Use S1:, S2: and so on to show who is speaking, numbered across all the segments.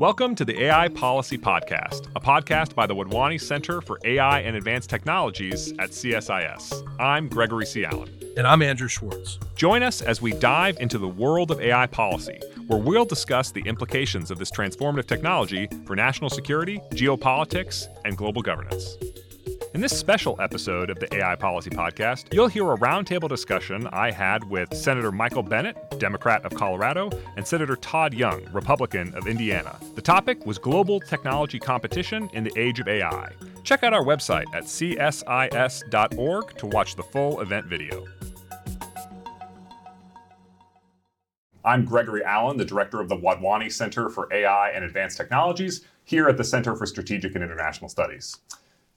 S1: Welcome to the AI Policy Podcast, a podcast by the Wadhwani Center for AI and Advanced Technologies at CSIS. I'm Gregory C. Allen.
S2: And I'm Andrew Schwartz.
S1: Join us as we dive into the world of AI policy, where we'll discuss the implications of this transformative technology for national security, geopolitics, and global governance. In this special episode of the AI Policy Podcast, you'll hear a roundtable discussion I had with Senator Michael Bennet, Democrat of Colorado, and Senator Todd Young, Republican of Indiana. The topic was global technology competition in the age of AI. Check out our website at csis.org to watch the full event video. I'm Gregory Allen, the director of the Wadhwani Center for AI and Advanced Technologies here at the Center for Strategic and International Studies.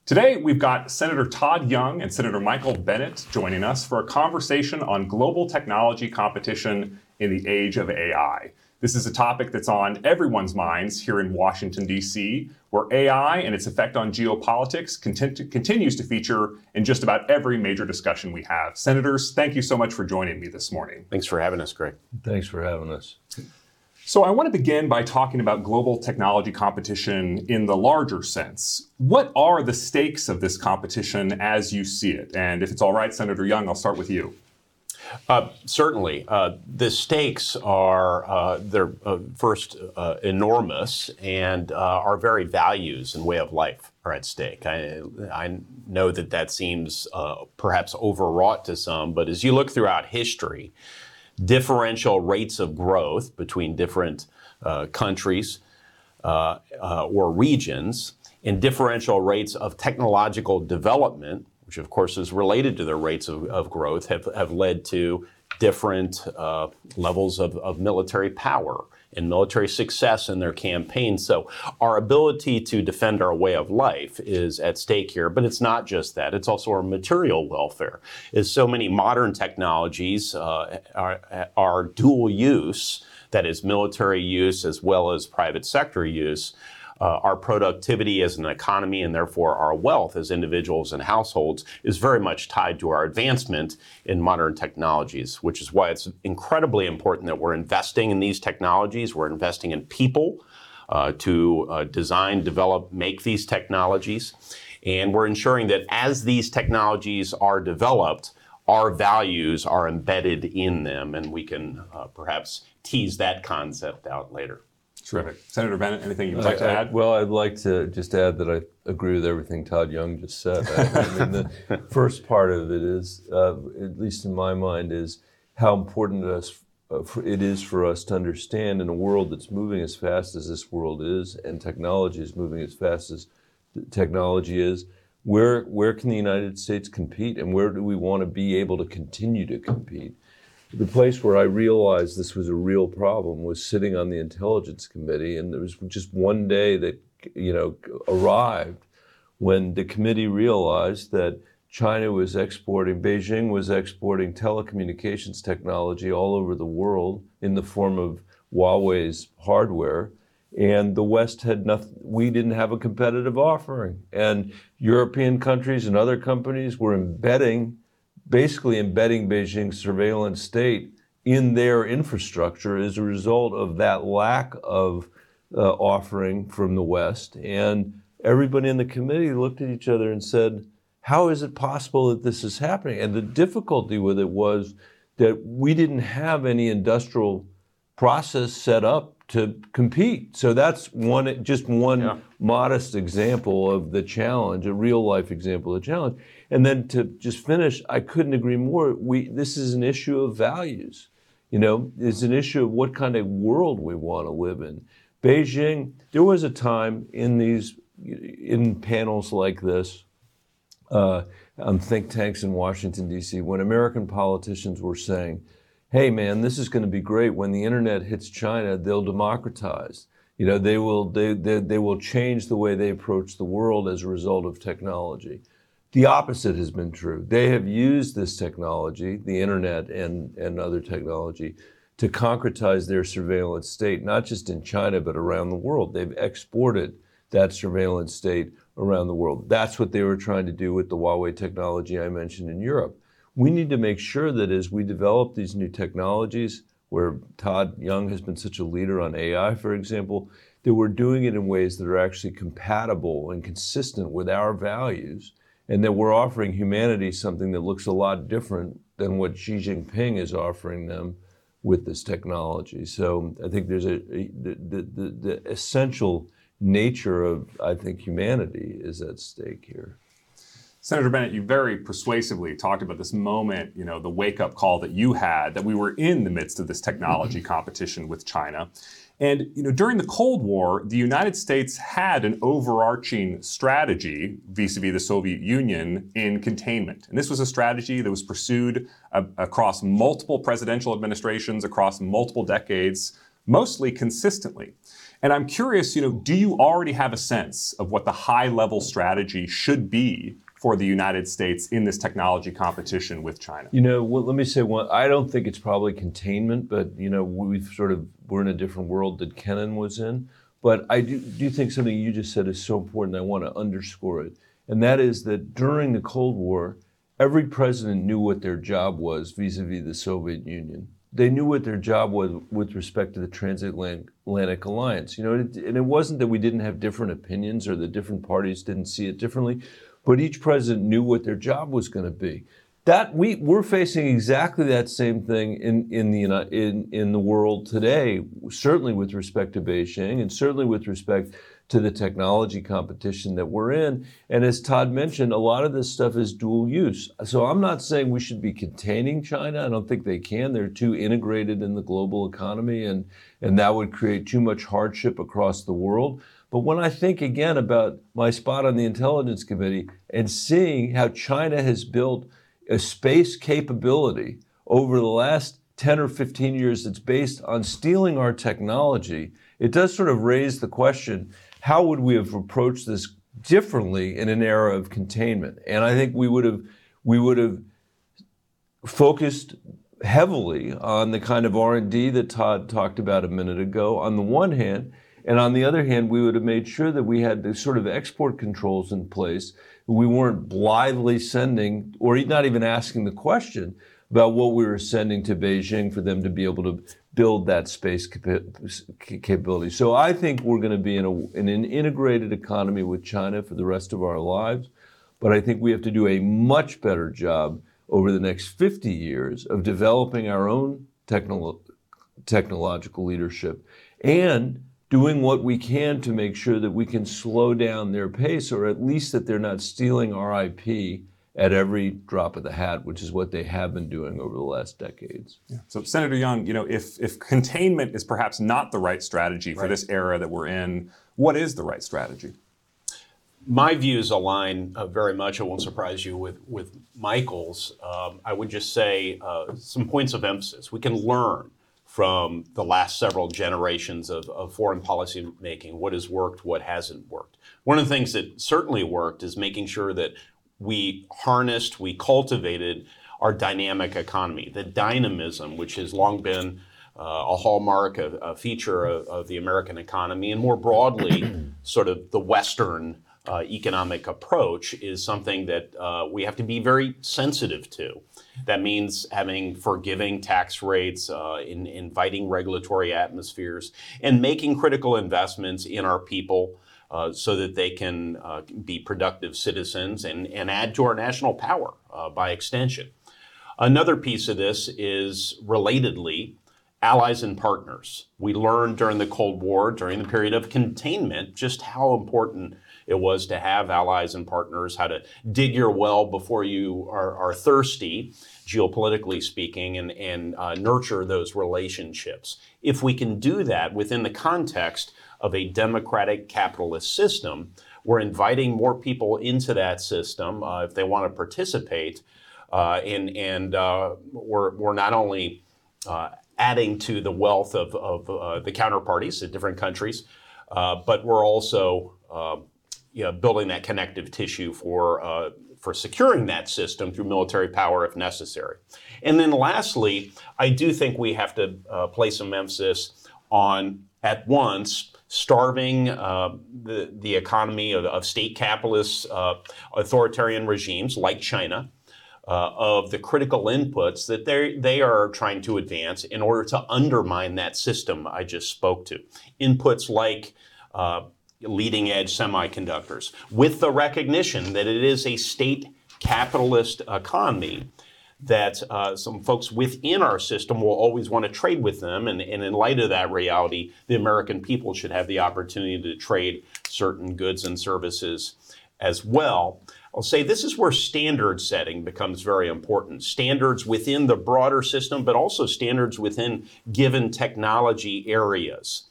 S1: Today, we've got Senator Todd Young and Senator Michael Bennet joining us for a conversation on global technology competition in the age of AI. This is a topic that's on everyone's minds here in Washington, D.C., where AI and its effect on geopolitics content- continues to feature in just about every major discussion we have. Senators, thank you so much for joining me this morning.
S3: Thanks for having us, Greg.
S2: Thanks for having us.
S1: So, I want to begin by talking about global technology competition in the larger sense. What are the stakes of this competition as you see it? And if it's all right, Senator Young, I'll start with you.
S3: Uh, certainly. Uh, the stakes are, uh, they're uh, first uh, enormous, and uh, our very values and way of life are at stake. I, I know that that seems perhaps overwrought to some, but as you look throughout history, differential rates of growth between different uh, countries uh, uh, or regions and differential rates of technological development, which of course is related to their rates of, of growth, have, have led to different uh, levels of, of military power and military success in their campaigns. So our ability to defend our way of life is at stake here, but it's not just that. It's also our material welfare. As so many modern technologies uh, are, are dual use, that is military use as well as private sector use, uh, our productivity as an economy and therefore our wealth as individuals and households is very much tied to our advancement in modern technologies, which is why it's incredibly important that we're investing in these technologies, we're investing in people uh, to uh, design, develop, make these technologies. And we're ensuring that as these technologies are developed, our values are embedded in them, and we can uh, perhaps tease that concept out later.
S1: Terrific. Senator Bennet, anything you'd like to add?
S2: well, I'd like to just add that I agree with everything Todd Young just said. I, I mean, the first part of it is, uh, at least in my mind, is how important us, uh, it is for us to understand in a world that's moving as fast as this world is, and technology is moving as fast as technology is. Where, where can the United States compete, and where do we want to be able to continue to compete? The place where I realized this was a real problem was sitting on the intelligence committee, and there was just one day that you know arrived when the committee realized that China was exporting, Beijing was exporting telecommunications technology all over the world in the form of Huawei's hardware. And the West had nothing, we didn't have a competitive offering. And European countries and other companies were embedding basically embedding Beijing's surveillance state in their infrastructure as a result of that lack of uh, offering from the West. And everybody in the committee looked at each other and said, How is it possible that this is happening? And the difficulty with it was that we didn't have any industrial process set up to compete. So that's one, just one yeah. modest example of the challenge, a real life example of the challenge. And then to just finish, I couldn't agree more. We, this is an issue of values. You know, it's an issue of what kind of world we want to live in. Beijing, there was a time in these, in panels like this, uh, on think tanks in Washington, D.C., when American politicians were saying, hey man, this is going to be great. When the internet hits China, they'll democratize. You know, they will they, they, they will change the way they approach the world as a result of technology. The opposite has been true. They have used this technology, the internet and, and other technology, to concretize their surveillance state, not just in China, but around the world. They've exported that surveillance state around the world. That's what they were trying to do with the Huawei technology I mentioned in Europe we need to make sure that as we develop these new technologies, where Todd Young has been such a leader on AI, for example, that we're doing it in ways that are actually compatible and consistent with our values, and that we're offering humanity something that looks a lot different than what Xi Jinping is offering them with this technology. So I think there's a, a the, the, the essential nature of I think humanity is at stake here.
S1: Senator Bennet, you very persuasively talked about this moment, you know, the wake up call that you had that we were in the midst of this technology mm-hmm. competition with China. And you know, during the Cold War, the United States had an overarching strategy vis-a-vis the Soviet Union in containment. And this was a strategy that was pursued uh, across multiple presidential administrations, across multiple decades, mostly consistently. And I'm curious, you know, do you already have a sense of what the high-level strategy should be for the United States in this technology competition with China?
S2: You know, well, let me say one. I don't think it's probably containment, but you know, we've sort of we're in a different world that Kennan was in. But I do, do think something you just said is so important. I want to underscore it, and that is that during the Cold War, every president knew what their job was vis-a-vis the Soviet Union. They knew what their job was with respect to the transatlantic alliance. You know, and it wasn't that we didn't have different opinions or the different parties didn't see it differently but each president knew what their job was going to be. That we we're facing exactly that same thing in in the in in the world today. Certainly with respect to Beijing, and certainly with respect to the technology competition that we're in. And as Todd mentioned, a lot of this stuff is dual use. So I'm not saying we should be containing China. I don't think they can. They're too integrated in the global economy, and and that would create too much hardship across the world. But when I think again about my spot on the Intelligence Committee and seeing how China has built a space capability over the last 10 or 15 years that's based on stealing our technology, it does sort of raise the question how would we have approached this differently in an era of containment? And I think we would have we would have focused heavily on the kind of R&D that Todd talked about a minute ago on the one hand and on the other hand, we would have made sure that we had the sort of export controls in place. We weren't blithely sending, or not even asking the question about what we were sending to Beijing for them to be able to build that space capability. So I think we're going to be in, a, in an integrated economy with China for the rest of our lives. But I think we have to do a much better job over the next 50 years of developing our own technolo- technological leadership and doing what we can to make sure that we can slow down their pace or at least that they're not stealing our IP at every drop of the hat, which is what they have been doing over the last decades.
S1: Yeah. So, Senator Young, you know, if, if containment is perhaps not the right strategy for right. this era that we're in, what is the right strategy?
S3: My views align uh, very much. It won't surprise you with with Michael's. Um, I would just say uh, some points of emphasis. We can learn from the last several generations of, of, foreign policy making, what has worked, what hasn't worked. One of the things that certainly worked is making sure that we harnessed, we cultivated our dynamic economy, the dynamism, which has long been uh, a hallmark, a, a feature of, of, the American economy, and more broadly, sort of the Western uh, economic approach is something that uh, we have to be very sensitive to. That means having forgiving tax rates, uh, in, inviting regulatory atmospheres, and making critical investments in our people uh, so that they can uh, be productive citizens and, and add to our national power uh, by extension. Another piece of this is relatedly allies and partners. We learned during the Cold War, during the period of containment, just how important it was to have allies and partners, how to dig your well before you are, are thirsty, geopolitically speaking, and, and uh, nurture those relationships. If we can do that within the context of a democratic capitalist system, we're inviting more people into that system uh, if they want to participate. Uh, and and uh, we're, we're not only uh, adding to the wealth of, of uh, the counterparties in different countries, uh, but we're also you know, building that connective tissue for uh, for securing that system through military power if necessary. And then lastly, I do think we have to uh, place some emphasis on at once starving uh, the, the economy of, of state capitalist uh, authoritarian regimes like China uh, of the critical inputs that they they are trying to advance in order to undermine that system I just spoke to. Inputs like uh, leading edge semiconductors, with the recognition that it is a state capitalist economy. That uh, some folks within our system will always want to trade with them. And, and in light of that reality, the American people should have the opportunity to trade certain goods and services as well. I'll say this is where standard setting becomes very important. Standards within the broader system, but also standards within given technology areas.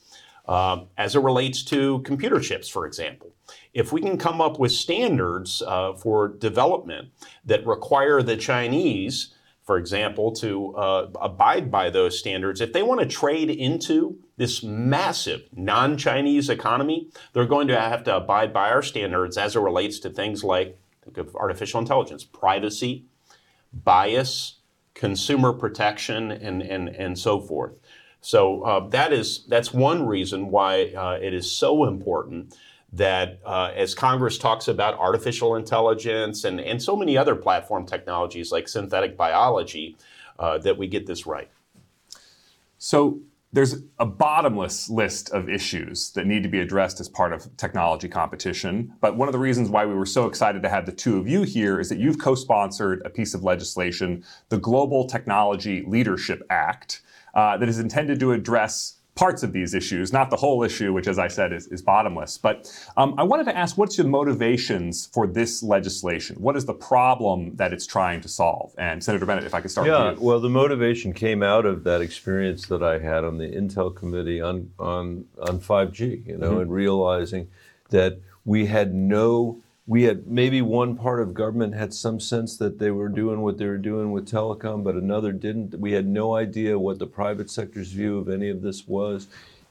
S3: Uh, as it relates to computer chips, for example. If we can come up with standards uh, for development that require the Chinese, for example, to uh, abide by those standards, if they want to trade into this massive non Chinese economy, they're going to have to abide by our standards as it relates to things like think of artificial intelligence, privacy, bias, consumer protection, and, and, and so forth. So uh, that is that's one reason why uh, it is so important that uh, as Congress talks about artificial intelligence and, and so many other platform technologies like synthetic biology, uh, that we get this right.
S1: So there's a bottomless list of issues that need to be addressed as part of technology competition. But one of the reasons why we were so excited to have the two of you here is that you've co sponsored a piece of legislation, the Global Technology Leadership Act uh, that is intended to address parts of these issues, not the whole issue, which, as I said, is, is bottomless. But um, I wanted to ask what's your motivations for this legislation? What is the problem that it's trying to solve? And Senator Bennet, if I could start
S2: yeah,
S1: with you.
S2: well, the motivation came out of that experience that I had on the Intel committee on, on, on 5G, you know, mm-hmm. and realizing that we had no we had maybe one part of government had some sense that they were doing what they were doing with telecom, but another didn't. We had no idea what the private sector's view of any of this was.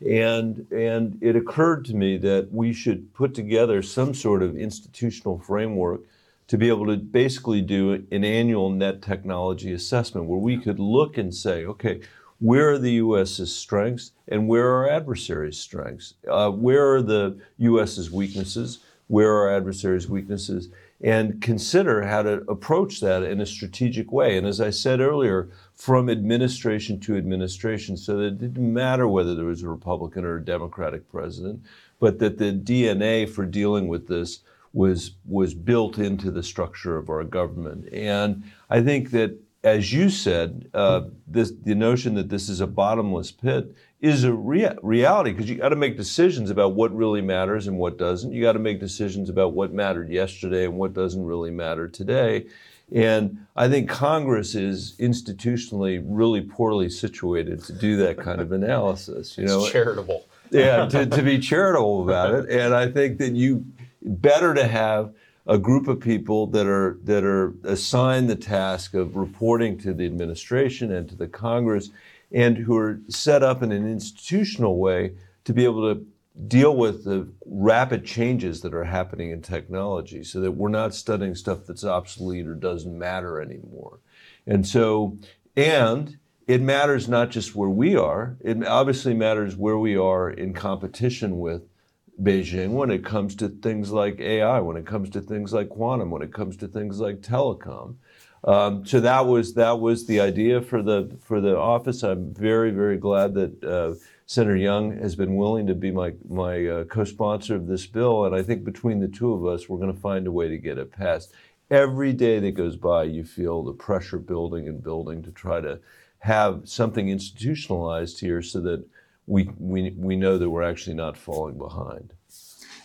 S2: And, and it occurred to me that we should put together some sort of institutional framework to be able to basically do an annual net technology assessment where we could look and say, okay, where are the U.S.'s strengths and where are our adversaries' strengths? Uh, where are the U.S.'s weaknesses? Where our adversaries' weaknesses, and consider how to approach that in a strategic way. And as I said earlier, from administration to administration, so that it didn't matter whether there was a Republican or a Democratic president, but that the DNA for dealing with this was was built into the structure of our government. And I think that, as you said, uh, this the notion that this is a bottomless pit is a rea- reality because you got to make decisions about what really matters and what doesn't. You got to make decisions about what mattered yesterday and what doesn't really matter today. And I think Congress is institutionally really poorly situated to do that kind of analysis. You know,
S3: it's charitable.
S2: yeah, to, to be charitable about it. And I think that you better to have a group of people that are that are assigned the task of reporting to the administration and to the Congress and who are set up in an institutional way to be able to deal with the rapid changes that are happening in technology so that we're not studying stuff that's obsolete or doesn't matter anymore. And so, and it matters not just where we are, it obviously matters where we are in competition with Beijing when it comes to things like AI, when it comes to things like quantum, when it comes to things like telecom. Um, so that was that was the idea for the for the office. I'm very very glad that uh, Senator Young has been willing to be my my uh, co-sponsor of this bill, and I think between the two of us, we're going to find a way to get it passed. Every day that goes by, you feel the pressure building and building to try to have something institutionalized here, so that we we we know that we're actually not falling behind.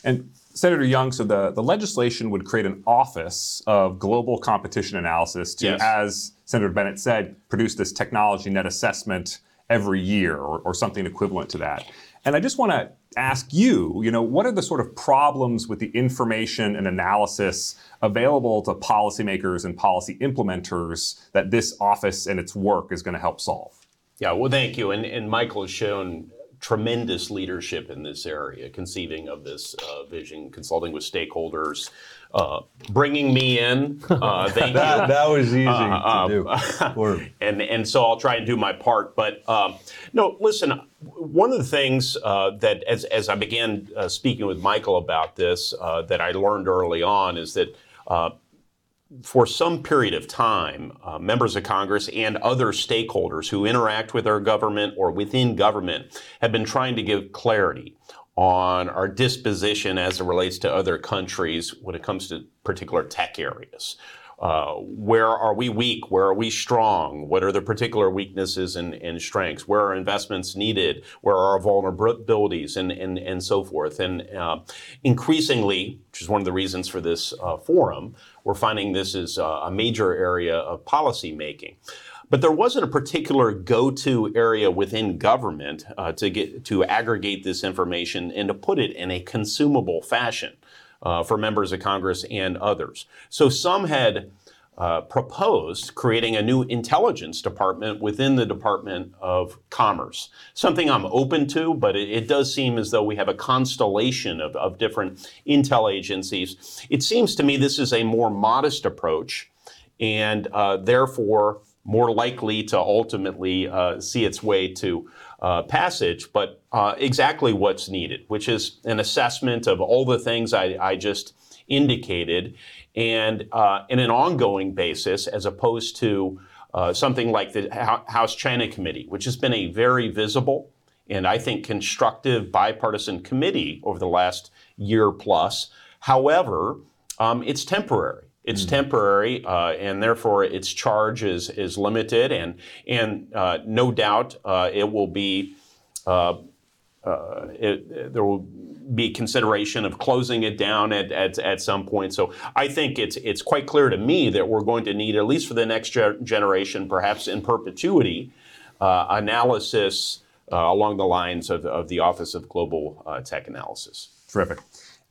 S1: And Senator Young, so the, the legislation would create an office of global competition analysis to, yes. as Senator Bennet said, produce this technology net assessment every year or, or something equivalent to that. And I just want to ask you, you know, what are the sort of problems with the information and analysis available to policymakers and policy implementers that this office and its work is going to help solve?
S3: Yeah, well, thank you. And, and Michael has shown tremendous leadership in this area, conceiving of this uh, vision, consulting with stakeholders, uh, bringing me in. Uh, thank
S2: that,
S3: you.
S2: That was easy uh, to
S3: um, do. and and so I'll try and do my part. But um, no, listen. One of the things uh, that, as as I began uh, speaking with Michael about this, that I learned early on is that for some period of time, uh, members of Congress and other stakeholders who interact with our government or within government have been trying to give clarity on our disposition as it relates to other countries when it comes to particular tech areas. Uh, where are we weak? Where are we strong? What are the particular weaknesses and, and, strengths? Where are investments needed? Where are our vulnerabilities and, and, and so forth? And uh, increasingly, which is one of the reasons for this uh, forum, we're finding this is a major area of policy making. But there wasn't a particular go-to area within government uh, to get to aggregate this information and to put it in a consumable fashion uh, for members of Congress and others. So some had uh, proposed creating a new intelligence department within the Department of Commerce. Something I'm open to, but it, it does seem as though we have a constellation of, of, different intel agencies. It seems to me this is a more modest approach and uh, therefore more likely to ultimately uh, see its way to uh, passage, but uh, exactly what's needed, which is an assessment of all the things I, I just indicated and uh, in an ongoing basis as opposed to uh, something like the House China Committee, which has been a very visible and I think constructive bipartisan committee over the last year plus. However, um, it's temporary. It's mm. temporary, uh, and therefore its charge is is limited, and and uh, no doubt uh, it will be. Uh, uh, it, there will be consideration of closing it down at, at, at some point. So I think it's it's quite clear to me that we're going to need, at least for the next ge- generation, perhaps in perpetuity, uh, analysis along the lines of, of the Office of Global Tech Analysis.
S1: Terrific.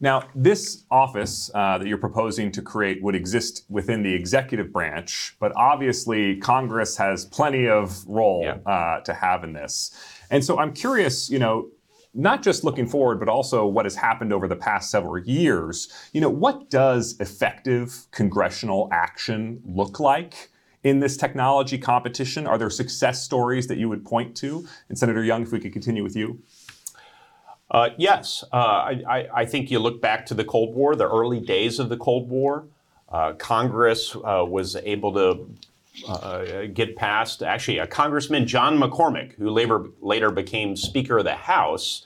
S1: Now, this office uh, that you're proposing to create would exist within the executive branch, but obviously Congress has plenty of role yeah. uh, to have in this. And so I'm curious, you know, not just looking forward, but also what has happened over the past several years. You know, what does effective congressional action look like? in this technology competition? Are there success stories that you would point to? And Senator Young, if we could continue with you.
S3: Uh, yes, uh, I, I, think you look back to the Cold War, the early days of the Cold War. Uh, Congress uh, was able to uh, get past, actually, a Congressman John McCormack, who later, later became Speaker of the House,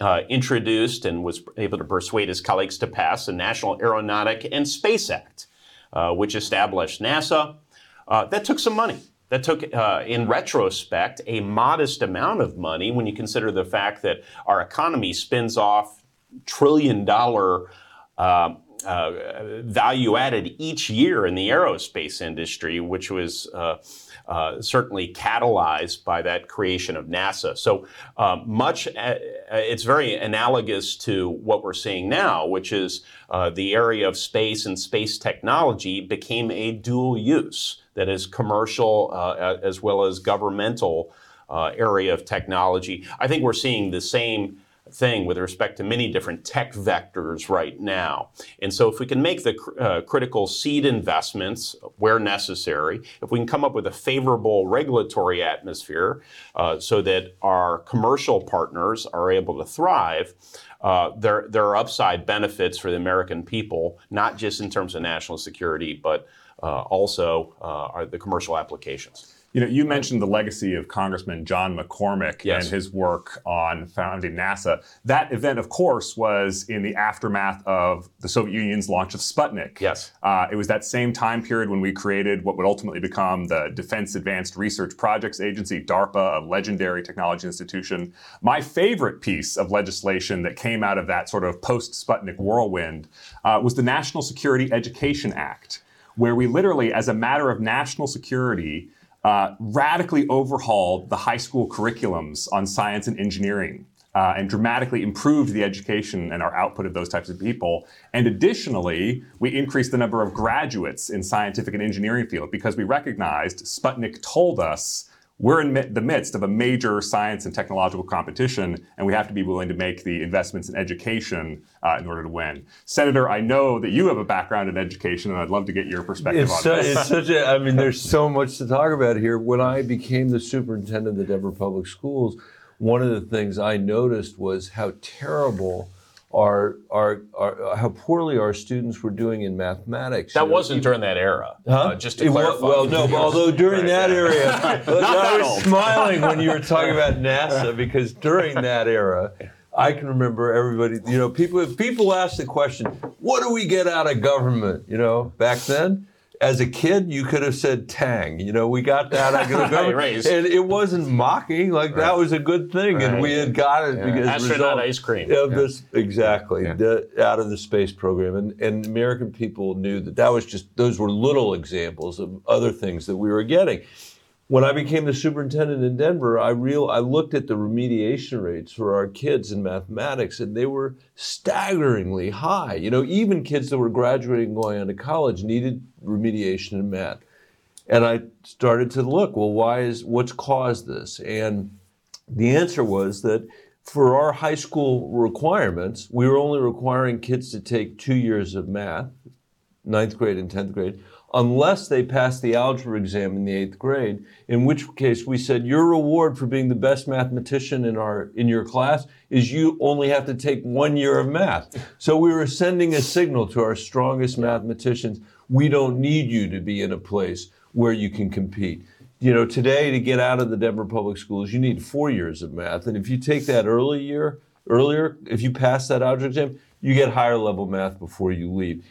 S3: uh, introduced and was able to persuade his colleagues to pass the National Aeronautic and Space Act, which established NASA. that took some money that took, uh, in retrospect, a modest amount of money when you consider the fact that our economy spins off trillion dollar uh, uh, value added each year in the aerospace industry, which was uh, uh, certainly catalyzed by that creation of NASA. So uh, much, uh, it's very analogous to what we're seeing now, which is uh, the area of space and space technology became a dual use that is commercial uh, as well as governmental area of technology. I think we're seeing the same thing with respect to many different tech vectors right now. And so, if we can make the uh, critical seed investments where necessary, if we can come up with a favorable regulatory atmosphere uh, so that our commercial partners are able to thrive, uh, there, there are upside benefits for the American people, not just in terms of national security, but uh, also uh, the commercial applications.
S1: You know, you mentioned the legacy of Congressman John McCormack yes. and his work on founding NASA. That event, of course, was in the aftermath of the Soviet Union's launch of Sputnik.
S3: Yes.
S1: Uh, it was that same time period when we created what would ultimately become the Defense Advanced Research Projects Agency, DARPA, a legendary technology institution. My favorite piece of legislation that came out of that sort of post Sputnik whirlwind uh, was the National Security Education Act, where we literally, as a matter of national security, uh, radically overhauled the high school curriculums on science and engineering. Uh, and dramatically improved the education and our output of those types of people. And additionally, we increased the number of graduates in scientific and engineering field because we recognized Sputnik told us we're in the midst of a major science and technological competition, and we have to be willing to make the investments in education uh, in order to win. Senator, I know that you have a background in education, and I'd love to get your perspective
S2: it's
S1: on
S2: so,
S1: this.
S2: It's such a, I mean, there's so much to talk about here. When I became the superintendent of the Denver Public Schools, one of the things I noticed was how terrible our, our, our how poorly our students were doing in mathematics.
S3: That
S2: You know,
S3: wasn't during that era.
S2: Huh?
S3: Uh, just to
S2: It
S3: clarify.
S2: well, no, although during
S3: Right,
S2: that
S3: yeah.
S2: Look, I
S3: that
S2: was
S3: old.
S2: smiling when you were talking about NASA because during that era, I can remember everybody. You know, people if people ask the question, "What do we get out of government?" You know, back then. As a kid, you could have said "tang." You know, we got that out of government,
S3: right.
S2: and it wasn't mocking. Like that was a good thing, and we had got it because as a
S3: Astronaut ice cream.
S2: of this exactly the, out of the space program and, and american people knew that that was just those were little examples of other things that we were getting when i became the superintendent in denver i real i looked at the remediation rates for our kids in mathematics and they were staggeringly high. You know even kids that were graduating going on to college needed remediation in math. And i started to look well why is what's caused this? And the answer was that for our high school requirements, we were only requiring kids to take two years of math, ninth grade and 10th grade, unless they passed the algebra exam in the eighth grade, in which case we said your reward for being the best mathematician in our in your class is you only have to take one year of math. So we were sending a signal to our strongest mathematicians, we don't need you to be in a place where you can compete you know, today to get out of the Denver public schools, you need four years of math. And if you take that early year, earlier, if you pass that algebra exam, you get higher level math before you leave.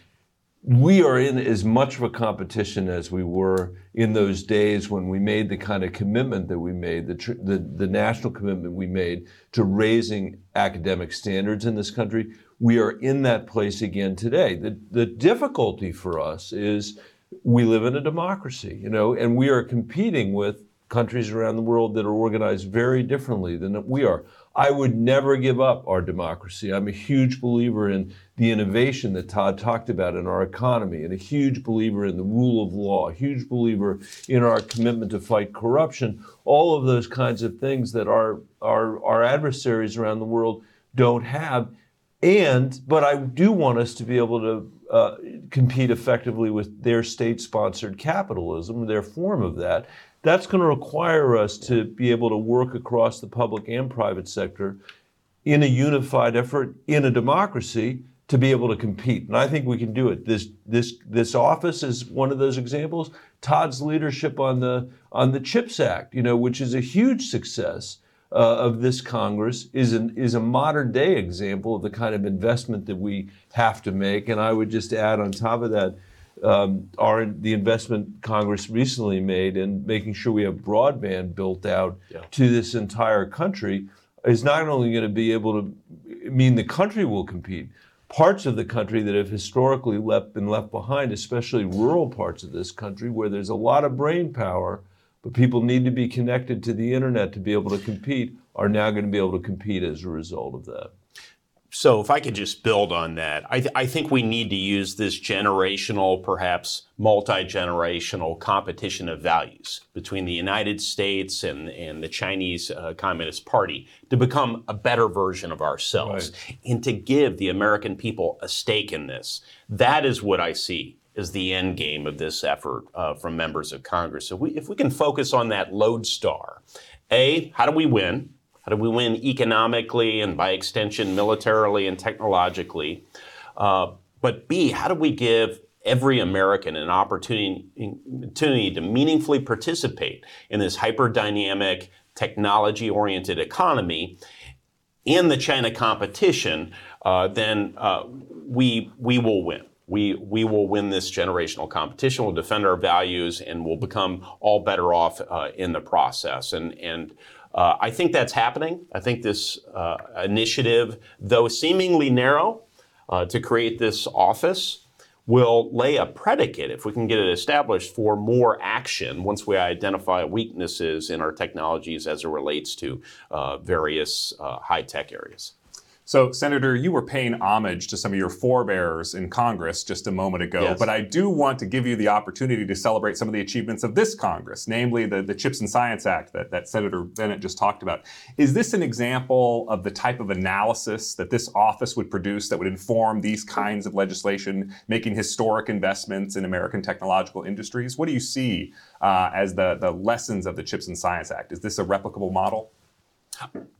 S2: We are in as much of a competition as we were in those days when we made the kind of commitment that we made, the, tr- the, the national commitment we made to raising academic standards in this country. We are in that place again today. The, the difficulty for us is we live in a democracy, you know, and we are competing with countries around the world that are organized very differently than we are. I would never give up our democracy. I'm a huge believer in the innovation that Todd talked about in our economy, and a huge believer in the rule of law, a huge believer in our commitment to fight corruption, all of those kinds of things that our, our, our adversaries around the world don't have. And, but I do want us to be able to uh, compete effectively with their state sponsored capitalism, their form of that. That's going to require us to be able to work across the public and private sector in a unified effort in a democracy to be able to compete. And I think we can do it. This this this office is one of those examples. Todd's leadership on the on the CHIPS Act, you know, which is a huge success uh, of this Congress, is an is a modern day example of the kind of investment that we have to make. And I would just add on top of that. Um, our the investment Congress recently made in making sure we have broadband built out
S3: Yeah.
S2: to this entire country is not only going to be able to mean the country will compete, parts of the country that have historically left, been left behind, especially rural parts of this country where there's a lot of brain power, but people need to be connected to the internet to be able to compete, are now going to be able to compete as a result of that.
S3: So, if I could just build on that, I, th- I think we need to use this generational, perhaps multi generational competition of values between the United States and, and the Chinese uh, Communist Party to become a better version of ourselves and to give the American people a stake in this. That is what I see as the end game of this effort uh, from members of Congress. So, we, if we can focus on that lodestar, A, how do we win? How do we win economically and by extension militarily and technologically? Uh, but B, how do we give every American an opportunity, opportunity to meaningfully participate in this hyper dynamic, technology oriented economy and the China competition? Uh, then uh, we, we will win. We, we will win this generational competition. We'll defend our values, and we'll become all better off uh, in the process. And and uh, I think that's happening. I think this uh, initiative, though seemingly narrow, uh, to create this office, will lay a predicate, if we can get it established, for more action once we identify weaknesses in our technologies as it relates to uh, various uh, high tech areas.
S1: So, Senator, you were paying homage to some of your forebears in Congress just a moment ago,
S3: Yes.
S1: but I do want to give you the opportunity to celebrate some of the achievements of this Congress, namely the, the CHIPS and Science Act that, that Senator Bennet just talked about. Is this an example of the type of analysis that this office would produce that would inform these kinds of legislation, making historic investments in American technological industries? What do you see uh, as the, the lessons of the CHIPS and Science Act? Is this a replicable model?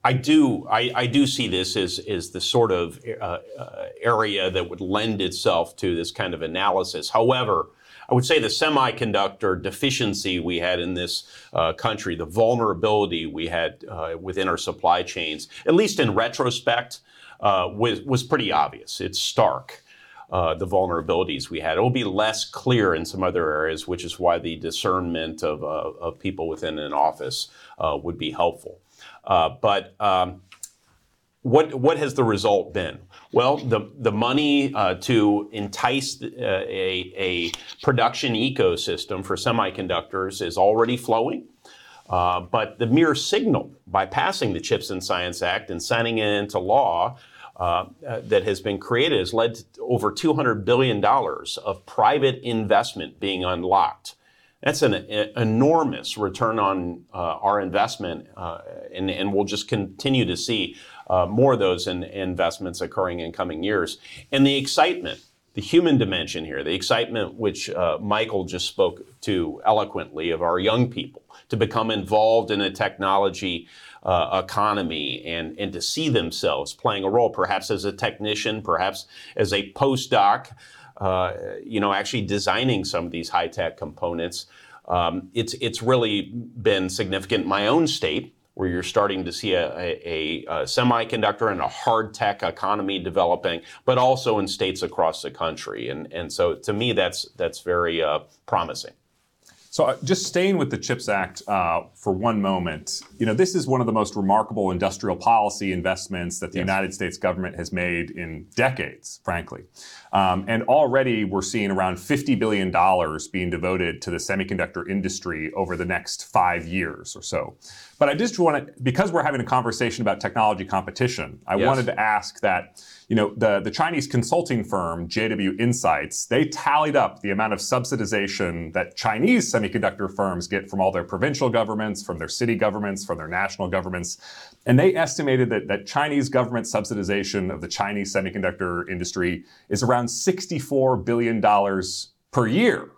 S3: I do I, I, do see this as, as the sort of uh, uh, area that would lend itself to this kind of analysis. However, I would say the semiconductor deficiency we had in this uh, country, the vulnerability we had uh, within our supply chains, at least in retrospect, uh, was, was pretty obvious. It's stark. Uh, the vulnerabilities we had. It will be less clear in some other areas, which is why the discernment of, uh, of people within an office uh, would be helpful. But um, what what has the result been? Well, the the money uh, to entice uh, a, a production ecosystem for semiconductors is already flowing. Uh, but the mere signal by passing the Chips and Science Act and signing it into law uh, uh, that has been created has led to over $200 billion of private investment being unlocked. That's an, enormous return on uh, our investment, and, and we'll just continue to see uh, more of those in, investments occurring in coming years. And the excitement, the human dimension here, the excitement which uh, Michael just spoke to eloquently of our young people to become involved in a technology uh, economy and, and to see themselves playing a role, perhaps as a technician, perhaps as a postdoc, uh, you know, actually designing some of these high tech components. Um, it's, it's really been significant in my own state where you're starting to see a, a, a, semiconductor and a hard tech economy developing, but also in states across the country. And, and so to me, that's, that's very uh, promising.
S1: So, uh, just staying with the CHIPS Act uh, for one moment, you know, this is one of the most remarkable industrial policy investments that the yes. United States government has made in decades, frankly. Um, and already we're seeing around $50 billion being devoted to the semiconductor industry over the next five years or so. But I just want to, because we're having a conversation about technology competition, I yes. wanted to ask that you know, the, the Chinese consulting firm JW Insights, they tallied up the amount of subsidization that Chinese semiconductor firms get from all their provincial governments, from their city governments, from their national governments. And they estimated that, that Chinese government subsidization of the Chinese semiconductor industry is around $64 billion per year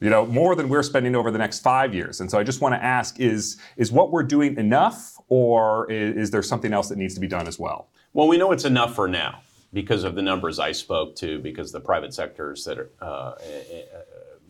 S1: you know more than we're spending over the next five years and so i just want to ask is is what we're doing enough or is, is there something else that needs to be done as well
S3: well, we know it's enough for now because of the numbers I spoke to, because the private sectors that are uh, eh, eh,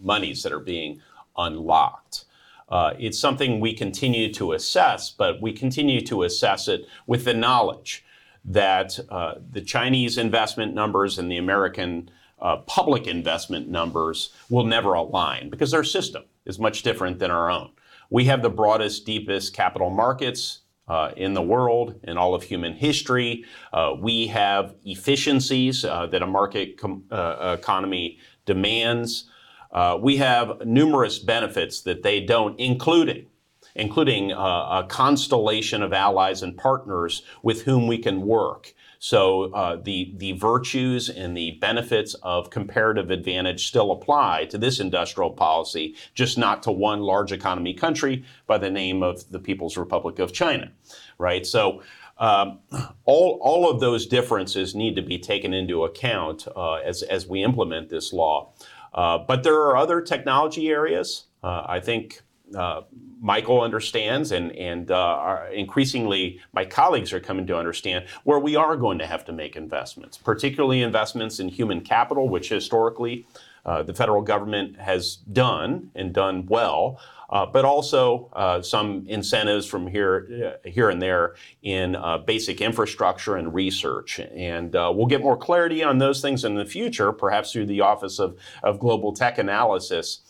S3: monies that are being unlocked. Uh, it's something we continue to assess, but we continue to assess it with the knowledge that uh, the Chinese investment numbers and the American uh, public investment numbers will never align because their system is much different than our own. We have the broadest, deepest capital markets uh, in the world, in all of human history. Uh, we have efficiencies uh, that a market com- uh, economy demands. Uh, we have numerous benefits that they don't, including including uh, a constellation of allies and partners with whom we can work. So uh, the, the virtues and the benefits of comparative advantage still apply to this industrial policy, just not to one large economy country by the name of the People's Republic of China, right? So um, all, all of those differences need to be taken into account uh, as, as we implement this law. Uh, but there are other technology areas. Uh, I think uh, Michael understands, and and uh, increasingly my colleagues are coming to understand where we are going to have to make investments, particularly investments in human capital, which historically uh, the federal government has done and done well. Uh, but also uh, some incentives from here, uh, here and there in basic infrastructure and research. And we'll get more clarity on those things in the future, perhaps through the Office of, of Global Tech Analysis.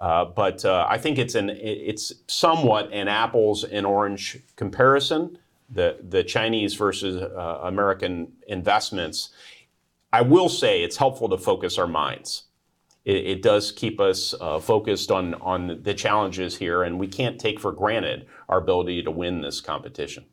S3: Uh, but uh, I think it's an it's somewhat an apples and orange comparison. The the Chinese versus uh, American investments. I will say it's helpful to focus our minds. It, it does keep us uh, focused on on the challenges here, and we can't take for granted our ability to win this competition.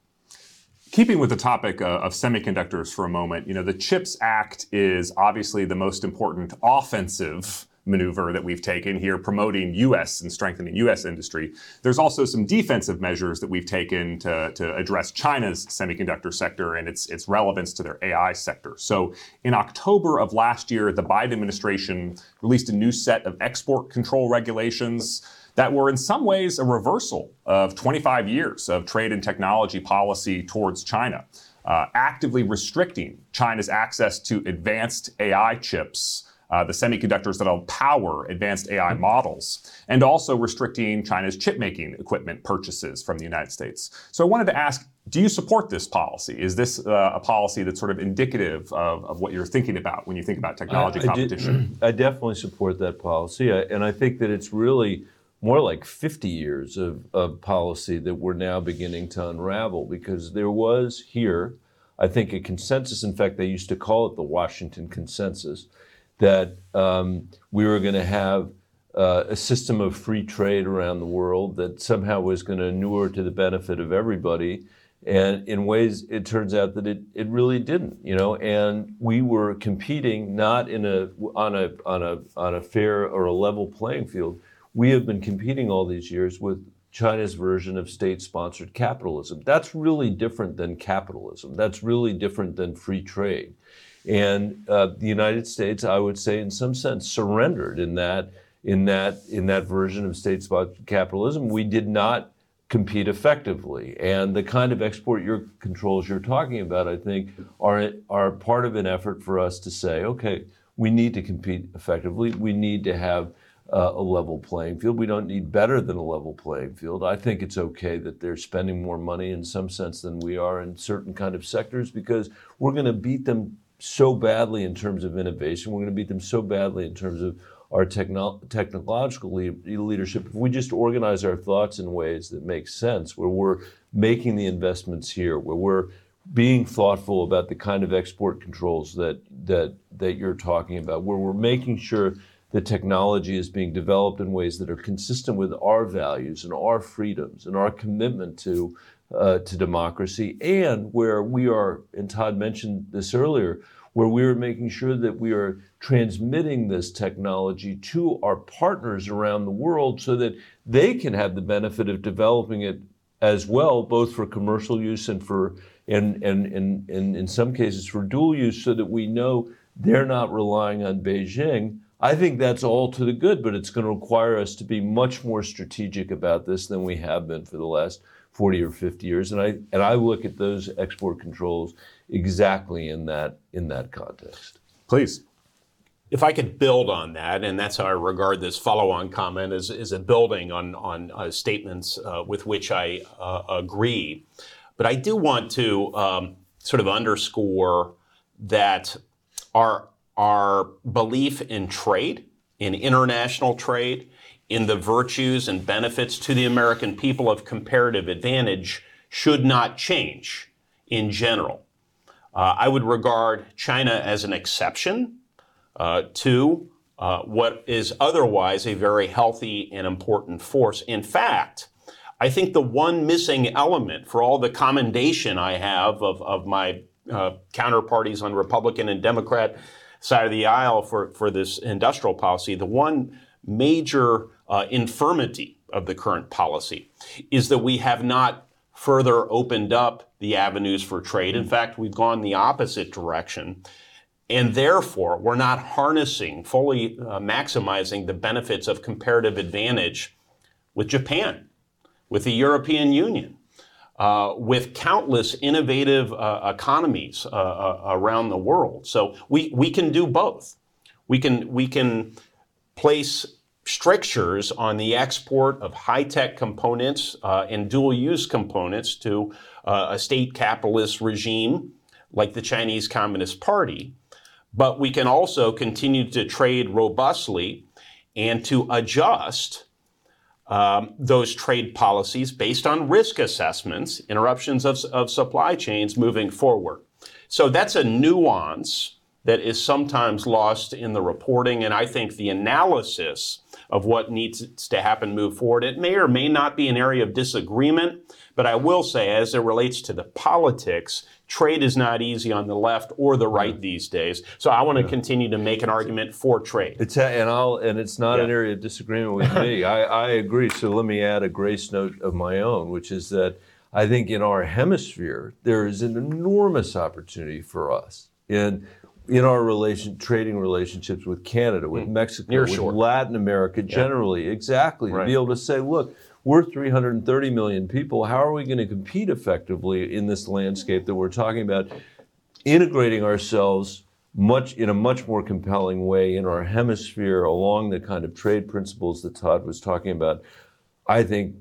S1: Keeping with the topic uh, of semiconductors for a moment, you know the CHIPS Act is obviously the most important offensive maneuver that we've taken here, promoting U.S. and strengthening U.S. industry. There's also some defensive measures that we've taken to, to address China's semiconductor sector and its, its relevance to their AI sector. So in October of last year, the Biden administration released a new set of export control regulations that were in some ways a reversal of 25 years of trade and technology policy towards China, uh, actively restricting China's access to advanced AI chips uh, the semiconductors that'll power advanced AI models, and also restricting China's chip making equipment purchases from the United States. So I wanted to ask do you support this policy? Is this uh, a policy that's sort of indicative of, of, what you're thinking about when you think about technology I, competition?
S2: I, I, definitely support that policy, I, and I think that it's really more like 50 years of, of policy that we're now beginning to unravel because there was here, I think, a consensus. In fact, they used to call it the Washington Consensus that um, we were going to have uh, a system of free trade around the world that somehow was going to inure to the benefit of everybody. And in ways, it turns out that it, it really didn't, you know. And we were competing not in a on a on a on a fair or a level playing field. We have been competing all these years with China's version of state-sponsored capitalism. That's really different than capitalism. That's really different than free trade. And uh, the United States, I would say, in some sense, surrendered in that in that in that version of state-sponsored capitalism. We did not compete effectively, and the kind of export your controls you're talking about, I think, are are part of an effort for us to say, okay, we need to compete effectively. We need to have uh, a level playing field. We don't need better than a level playing field. I think it's okay that they're spending more money in some sense than we are in certain kind of sectors because we're going to beat them so badly in terms of innovation. We're going to beat them so badly in terms of our techno- technological le- leadership. If we just organize our thoughts in ways that make sense, where we're making the investments here, where we're being thoughtful about the kind of export controls that that that you're talking about, where we're making sure the technology is being developed in ways that are consistent with our values and our freedoms and our commitment to uh, to democracy, and where we are, and Todd mentioned this earlier, where we are making sure that we are transmitting this technology to our partners around the world so that they can have the benefit of developing it as well, both for commercial use and for and and, and, and in some cases for dual use, so that we know they're not relying on Beijing. I think that's all to the good, but it's going to require us to be much more strategic about this than we have been for the last 40 or 50 years. And I, and I look at those export controls exactly in that, in that context.
S1: Please.
S3: If I could build on that, and that's how I regard this follow-on comment as, as a building on, on uh, statements uh, with which I uh, agree. But I do want to um, sort of underscore that our, our belief in trade, in international trade, in the virtues and benefits to the American people of comparative advantage should not change in general. Uh, I would regard China as an exception uh, to uh, what is otherwise a very healthy and important force. In fact, I think the one missing element for all the commendation I have of, of my uh, counterparties on Republican and Democrat side of the aisle for, for this industrial policy, the one major uh, infirmity of the current policy is that we have not further opened up the avenues for trade. In fact, we've gone the opposite direction. And therefore, we're not harnessing, fully uh, maximizing the benefits of comparative advantage with Japan, with the European Union, uh, with countless innovative uh, economies uh, uh, around the world. So we, we can do both. We can, we can place strictures on the export of high-tech components uh, and dual-use components to uh, a state capitalist regime like the Chinese Communist Party. But we can also continue to trade robustly and to adjust um, those trade policies based on risk assessments, interruptions of, of supply chains moving forward. So that's a nuance that is sometimes lost in the reporting. And I think the analysis of what needs to happen move forward. It may or may not be an area of disagreement, but I will say, as it relates to the politics, trade is not easy on the left or the right these days. So I want to yeah. continue to make an argument for trade.
S2: It's a, and I'll and it's not yeah. an area of disagreement with me. I, I agree. So let me add a grace note of my own, which is that I think in our hemisphere there is an enormous opportunity for us in in our relation trading relationships with Canada, with hmm. Mexico,
S3: Near
S2: with
S3: shore.
S2: Latin America generally, exactly to be able to say, look, we're 330 million people. How are we going to compete effectively in this landscape that we're talking about? Integrating ourselves much in a much more compelling way in our hemisphere along the kind of trade principles that Todd was talking about. I think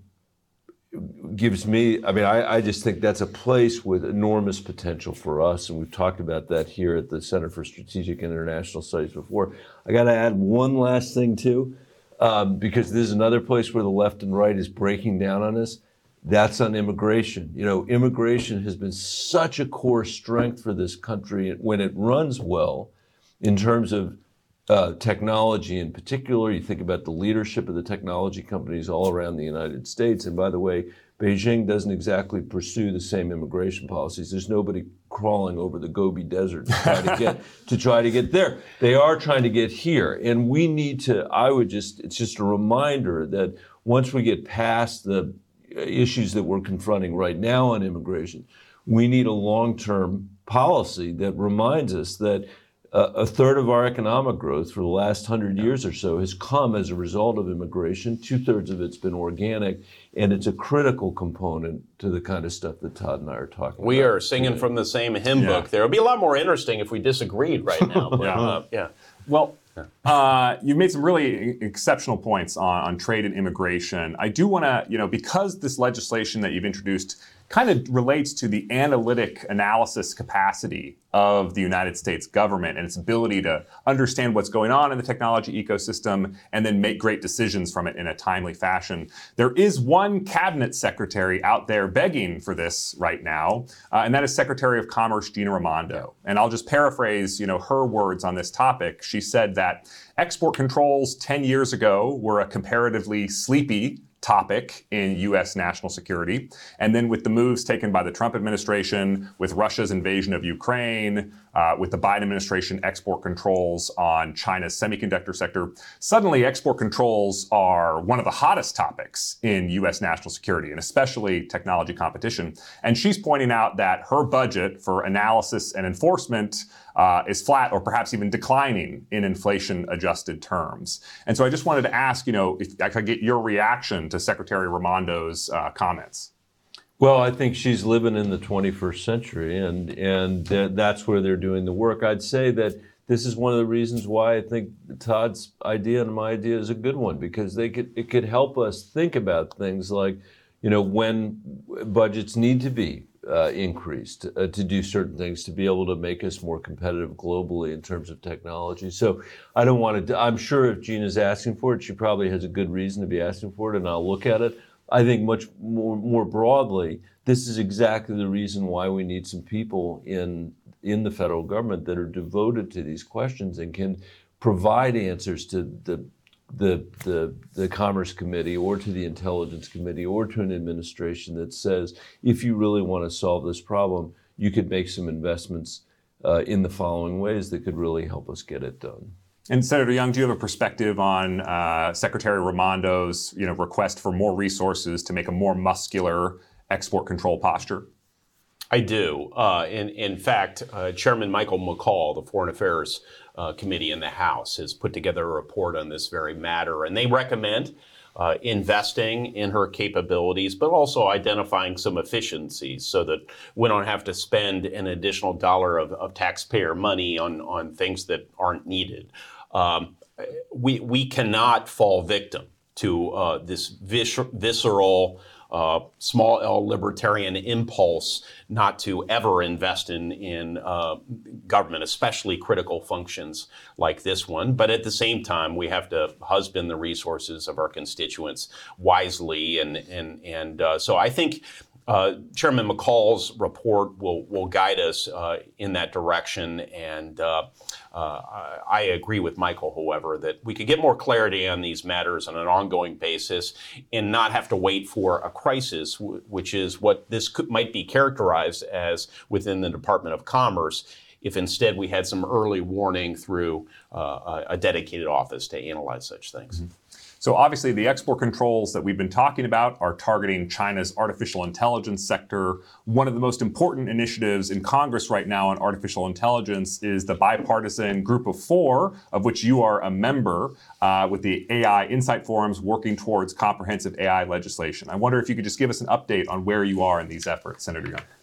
S2: gives me i mean I, I just think that's a place with enormous potential for us and we've talked about that here at the center for strategic and international studies before. I got to add one last thing too um, because this is another place where the left and right is breaking down on us. That's on immigration. You know immigration has been such a core strength for this country when it runs well in terms of uh, technology in particular. You think about the leadership of the technology companies all around the United States. And by the way, Beijing doesn't exactly pursue the same immigration policies. There's nobody crawling over the Gobi Desert to try to get to try to get there. They are trying to get here, and we need to. I would just. It's just a reminder that once we get past the issues that we're confronting right now on immigration, we need a long-term policy that reminds us that a third of our economic growth for the last hundred years or so has come as a result of immigration. Two thirds of it's been organic, and it's a critical component to the kind of stuff that Todd and I are talking
S3: We
S2: about.
S3: are singing from the same hymn
S1: Yeah.
S3: book there. It'd be a lot more interesting if we disagreed right now. But,
S1: Yeah.
S3: uh, yeah.
S1: Well, uh, you've made some really exceptional points on, on trade and immigration. I do want to, you know, because this legislation that you've introduced kind of relates to the analytic analysis capacity of the United States government and its ability to understand what's going on in the technology ecosystem and then make great decisions from it in a timely fashion. There is one cabinet secretary out there begging for this right now, uh, and that is Secretary of Commerce Gina Raimondo. And I'll just paraphrase, you know, her words on this topic. She said that export controls 10 years ago were a comparatively sleepy topic in U.S. national security. And then with the moves taken by the Trump administration, with Russia's invasion of Ukraine, uh, with the Biden administration export controls on China's semiconductor sector, suddenly export controls are one of the hottest topics in U.S. national security, and especially technology competition. And she's pointing out that her budget for analysis and enforcement uh, is flat or perhaps even declining in inflation adjusted terms. And so I just wanted to ask, you know, if I could get your reaction to Secretary Raimondo's uh, comments.
S2: Well, I think she's living in the 21st century, and and th- that's where they're doing the work. I'd say that this is one of the reasons why I think Todd's idea and my idea is a good one because they could it could help us think about things like, you know, when budgets need to be uh, increased uh, to do certain things to be able to make us more competitive globally in terms of technology. So I don't want to. I'm sure if Gina's asking for it, she probably has a good reason to be asking for it, and I'll look at it. I think much more, more broadly, this is exactly the reason why we need some people in in the federal government that are devoted to these questions and can provide answers to the the, the, the Commerce Committee or to the Intelligence Committee or to an administration that says, if you really want to solve this problem, you could make some investments uh, in the following ways that could really help us get it done.
S1: And Senator Young, do you have a perspective on uh, Secretary Raimondo's, you know, request for more resources to make a more muscular export control posture?
S3: I do. Uh, in, in fact, uh, Chairman Michael McCaul, the Foreign Affairs uh, Committee in the House, has put together a report on this very matter, and they recommend uh, investing in her capabilities, but also identifying some efficiencies so that we don't have to spend an additional dollar of, of taxpayer money on, on things that aren't needed. Um, we, we cannot fall victim to uh, this vis- visceral, uh, small L libertarian impulse not to ever invest in in uh, government, especially critical functions like this one. But at the same time, we have to husband the resources of our constituents wisely, and and and uh, so I think. Uh, Chairman McCaul's report will will guide us uh, in that direction, and uh, uh, I agree with Michael, however, that we could get more clarity on these matters on an ongoing basis, and not have to wait for a crisis, w- which is what this could, might be characterized as within the Department of Commerce. If instead we had some early warning through uh, a a dedicated office to analyze such things.
S1: So, obviously, the export controls that we've been talking about are targeting China's artificial intelligence sector. One of the most important initiatives in Congress right now on artificial intelligence is the bipartisan Group of Four, of which you are a member, uh, with the AI Insight Forums working towards comprehensive AI legislation. I wonder if you could just give us an update on where you are in these efforts, Senator Young.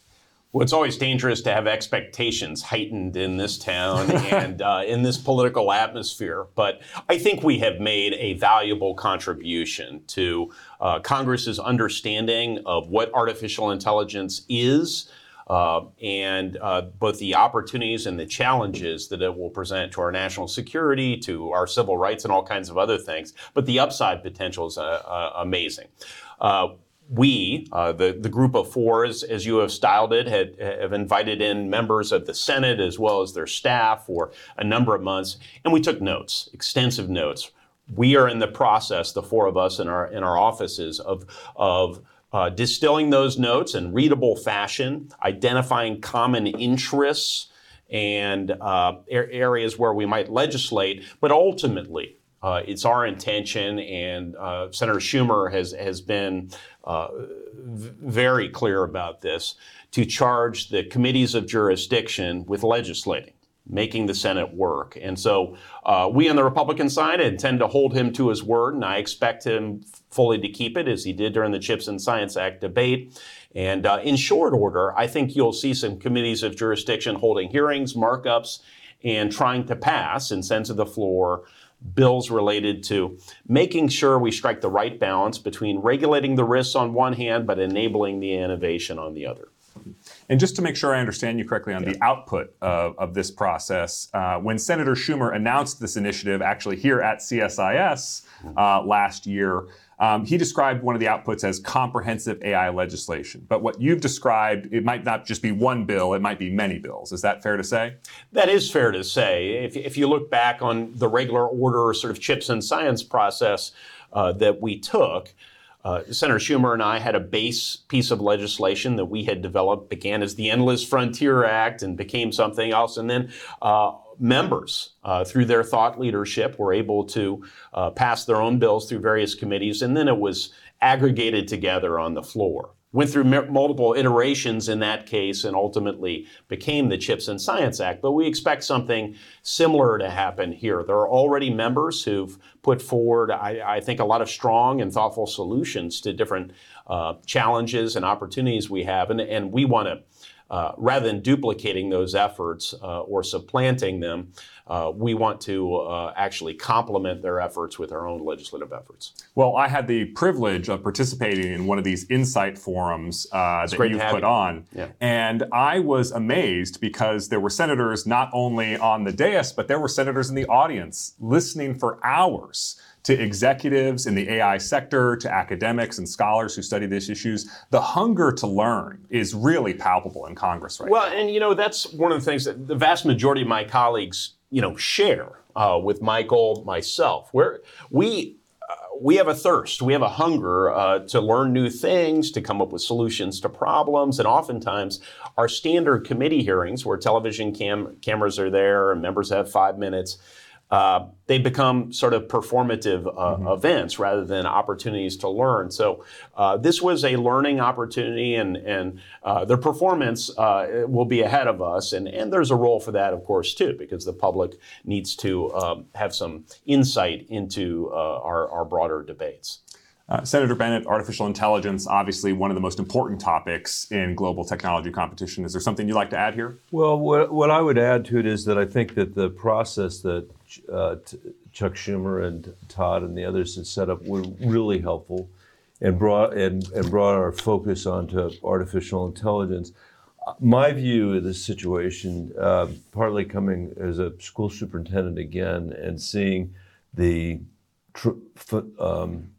S3: Well, it's always dangerous to have expectations heightened in this town and uh, in this political atmosphere. But I think we have made a valuable contribution to uh, Congress's understanding of what artificial intelligence is. Uh, and uh, both the opportunities and the challenges that it will present to our national security, to our civil rights, and all kinds of other things. But the upside potential is uh, uh, amazing we, uh, the, the group of four, as, as you have styled it, had, have invited in members of the Senate as well as their staff for a number of months, and we took notes, extensive notes. We are in the process, the four of us in our in our offices, of of uh, distilling those notes in readable fashion, identifying common interests and uh, areas where we might legislate, but ultimately uh, it's our intention, and uh, Senator Schumer has has been uh, very clear about this, to charge the committees of jurisdiction with legislating, making the Senate work. And so uh, we on the Republican side intend to hold him to his word, and I expect him fully to keep it, as he did during the CHIPS and Science Act debate. And uh, in short order, I think you'll see some committees of jurisdiction holding hearings, markups, and trying to pass and send to the floor bills related to making sure we strike the right balance between regulating the risks on one hand, but enabling the innovation on the other.
S1: And just to make sure I understand you correctly on yeah. the output of, of this process, uh, when Senator Schumer announced this initiative actually here at CSIS uh, last year, um, he described one of the outputs as comprehensive AI legislation. But what you've described, it might not just be one bill, it might be many bills. Is that fair to say?
S3: That is fair to say. If, if you look back on the regular order sort of chips and science process uh, that we took, uh, Senator Schumer and I had a base piece of legislation that we had developed, began as the Endless Frontier Act and became something else. And then uh, members, uh, through their thought leadership, were able to uh, pass their own bills through various committees, and then it was aggregated together on the floor. Went through m- multiple iterations in that case and ultimately became the CHIPS and Science Act. But we expect something similar to happen here. There are already members who've put forward, I, I think, a lot of strong and thoughtful solutions to different uh, challenges and opportunities we have, and, and we want to uh, rather than duplicating those efforts uh, or supplanting them, uh, we want to uh, actually complement their efforts with our own legislative efforts.
S1: Well, I had the privilege of participating in one of these insight forums uh, that you've put on. Yeah. And I was amazed because there were senators not only on the dais, but there were senators in the audience listening for hours to executives in the AI sector, to academics and scholars who study these issues. The hunger to learn is really palpable in Congress right
S3: well,
S1: now.
S3: Well, and you know, that's one of the things that the vast majority of my colleagues, you know, share uh, with Michael, myself, where we uh, we have a thirst, we have a hunger uh, to learn new things, to come up with solutions to problems, and oftentimes our standard committee hearings, where television cam- cameras are there and members have five minutes, uh, they become sort of performative uh, mm-hmm. events rather than opportunities to learn. So uh, this was a learning opportunity, and and uh, their performance uh, will be ahead of us. And and there's a role for that, of course, too, because the public needs to um, have some insight into uh, our our broader debates.
S1: Uh, Senator Bennet, artificial intelligence, obviously one of the most important topics in global technology competition. Is there something you'd like to add here?
S2: Well, what, what I would add to it is that I think that the process that uh, Chuck Schumer and Todd and the others had set up were really helpful and brought, and, and brought our focus onto artificial intelligence. My view of this situation, uh, partly coming as a school superintendent again and seeing the tr- um,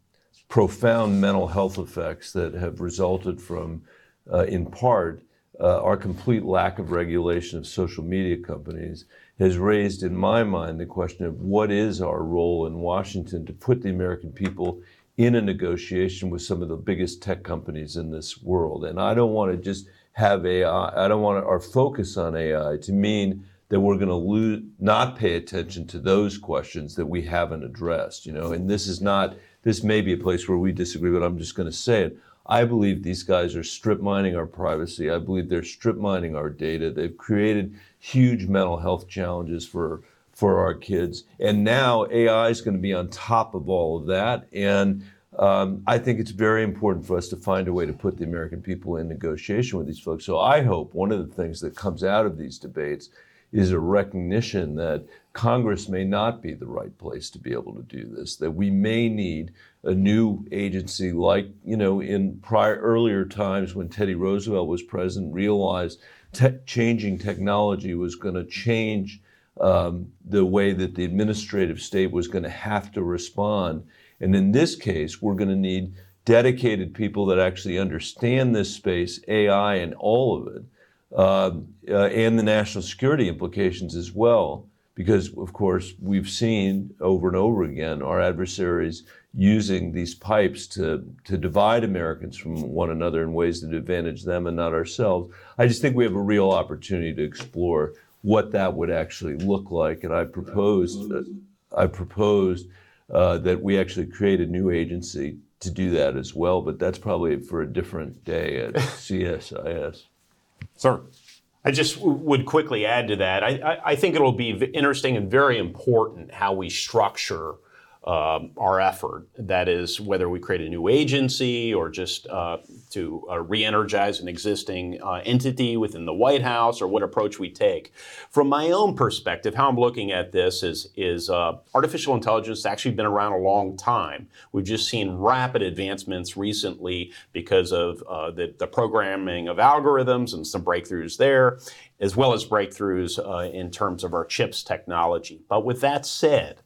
S2: profound mental health effects that have resulted from, uh, in part, uh, our complete lack of regulation of social media companies has raised in my mind the question of what is our role in Washington to put the American people in a negotiation with some of the biggest tech companies in this world. And I don't want to just have AI, I don't want our focus on AI to mean that we're going to lose, not pay attention to those questions that we haven't addressed. You know, and this is not. This may be a place where we disagree, but I'm just going to say it. I believe these guys are strip mining our privacy. I believe they're strip mining our data. They've created huge mental health challenges for for our kids, and now AI is going to be on top of all of that. And um, I think it's very important for us to find a way to put the American people in negotiation with these folks. So I hope one of the things that comes out of these debates is a recognition that Congress may not be the right place to be able to do this, that we may need a new agency like, you know, in prior earlier times when Teddy Roosevelt was president, realized te- changing technology was going to change um, the way that the administrative state was going to have to respond. And in this case, we're going to need dedicated people that actually understand this space, AI and all of it, uh, uh, and the national security implications as well. Because, of course, we've seen over and over again our adversaries using these pipes to, to divide Americans from one another in ways that advantage them and not ourselves. I just think we have a real opportunity to explore what that would actually look like. And I proposed, uh, I proposed uh, that we actually create a new agency to do that as well. But that's probably for a different day at CSIS.
S1: Sir.
S3: I just w- would quickly add to that. I, I, I think it'll be v- interesting and very important how we structure um, our effort. That is, whether we create a new agency or just uh, to uh, re energize an existing uh, entity within the White House or what approach we take. From my own perspective, how I'm looking at this is, is uh, artificial intelligence has actually been around a long time. We've just seen rapid advancements recently because of uh, the, the programming of algorithms and some breakthroughs there, as well as breakthroughs uh, in terms of our chips technology. But with that said,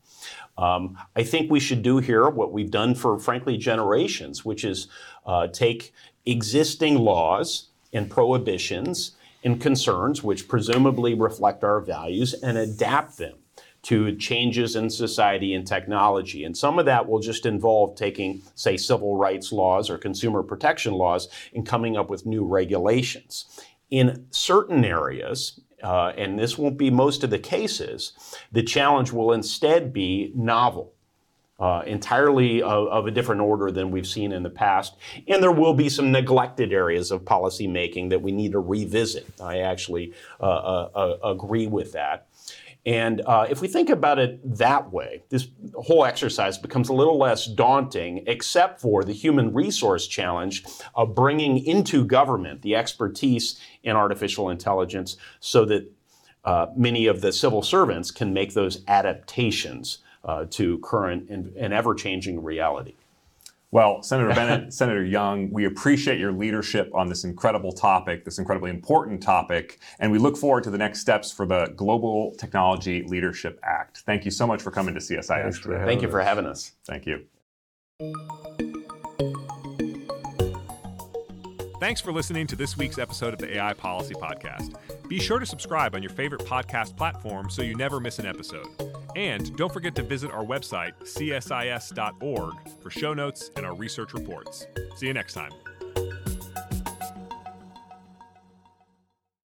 S3: um, I think we should do here what we've done for, frankly, generations, which is uh, take existing laws and prohibitions and concerns, which presumably reflect our values, and adapt them to changes in society and technology. And some of that will just involve taking, say, civil rights laws or consumer protection laws and coming up with new regulations. In certain areas, uh, and this won't be most of the cases, the challenge will instead be novel. Uh, entirely of, of, a different order than we've seen in the past. And there will be some neglected areas of policymaking that we need to revisit. I actually uh, uh, uh agree with that. And uh, if we think about it that way, this whole exercise becomes a little less daunting, except for the human resource challenge of bringing into government the expertise in artificial intelligence so that uh, many of the civil servants can make those adaptations uh, to current and, and ever changing reality.
S1: Well, Senator Bennet, Senator Young, we appreciate your leadership on this incredible topic, this incredibly important topic, and we look forward to the next steps for the Global Technology Leadership Act. Thank you so much for coming to CSIS
S3: today. Thank you for having us.
S1: Thank you. Thanks for listening to this week's episode of the AI Policy Podcast. Be sure to subscribe on your favorite podcast platform so you never miss an episode. And don't forget to visit our website, csis.org, for show notes and our research reports. See you next time.